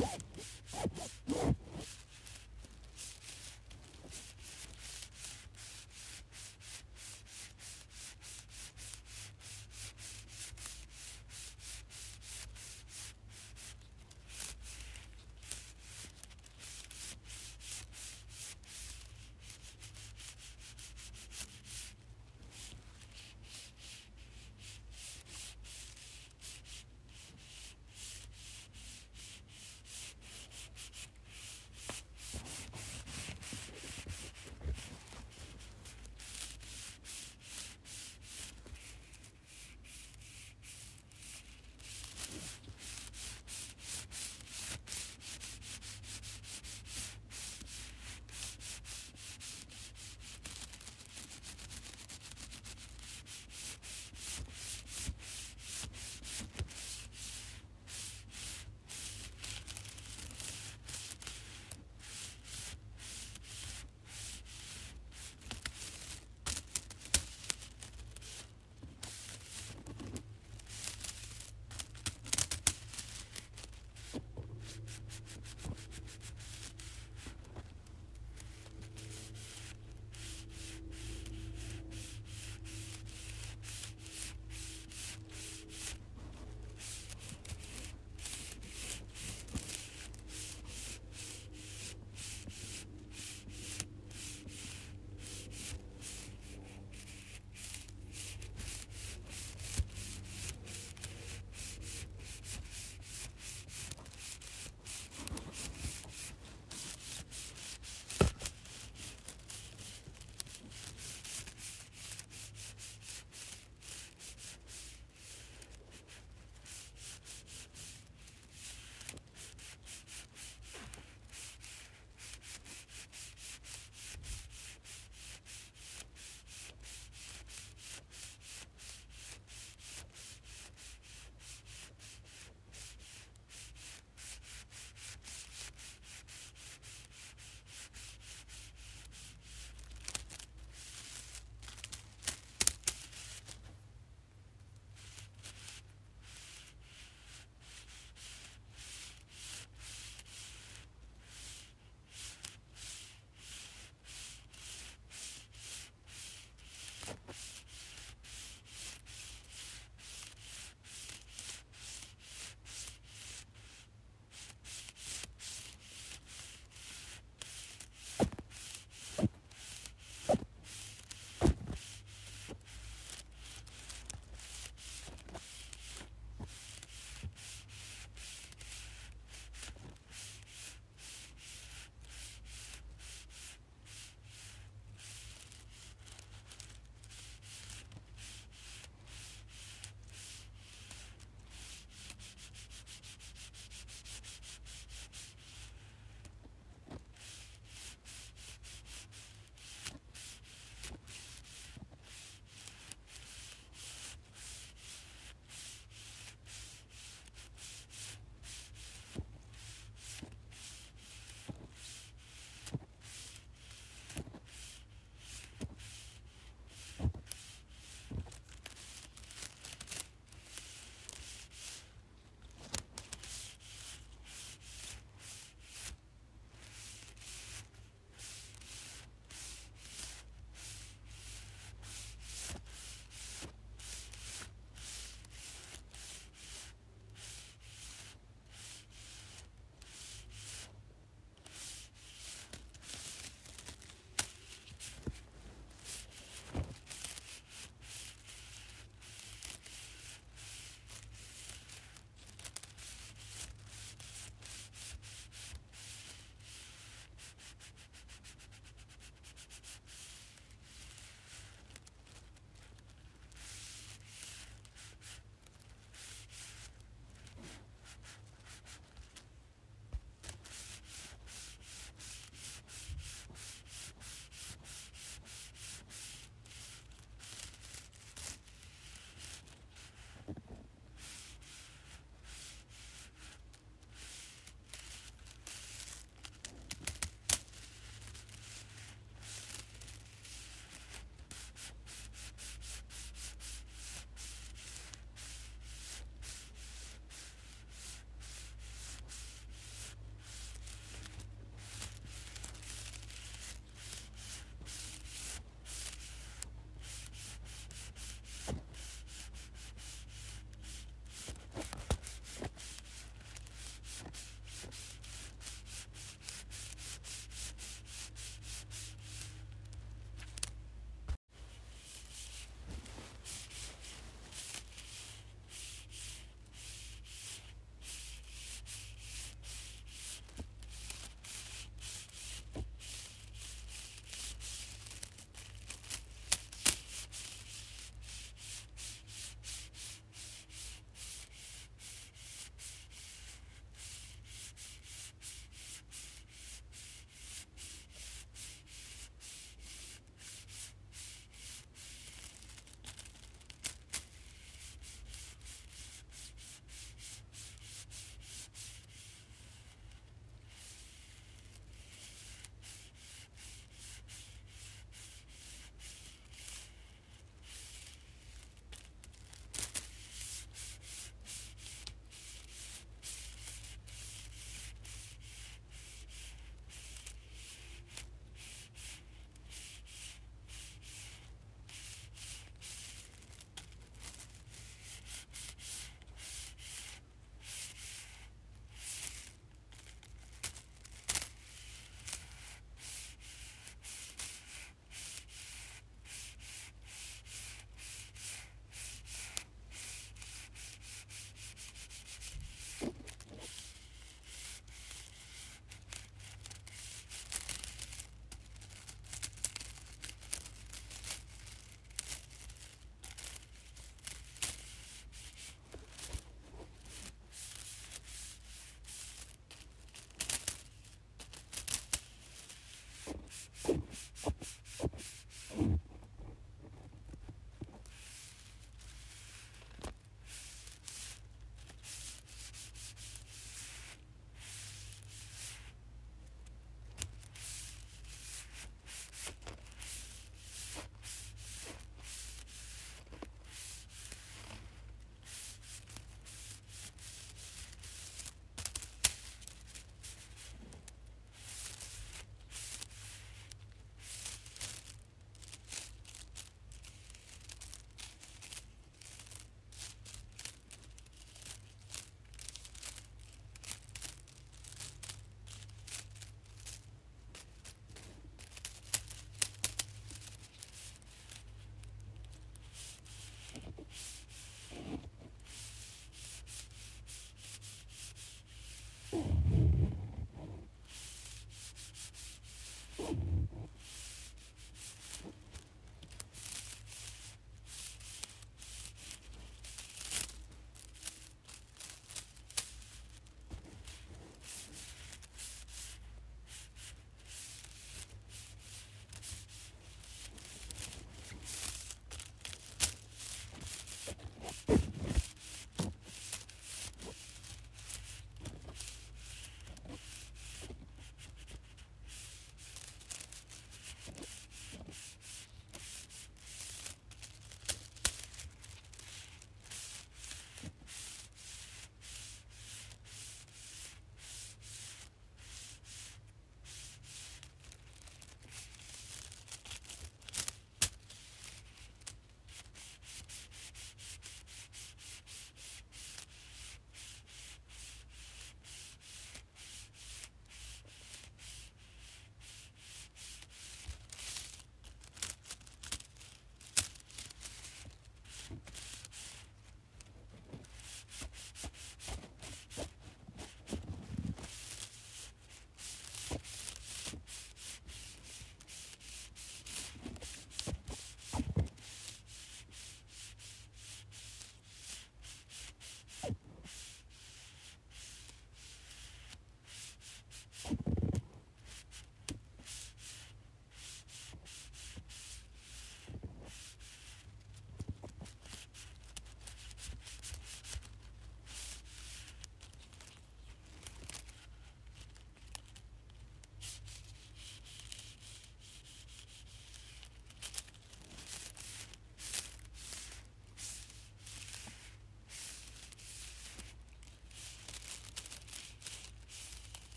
you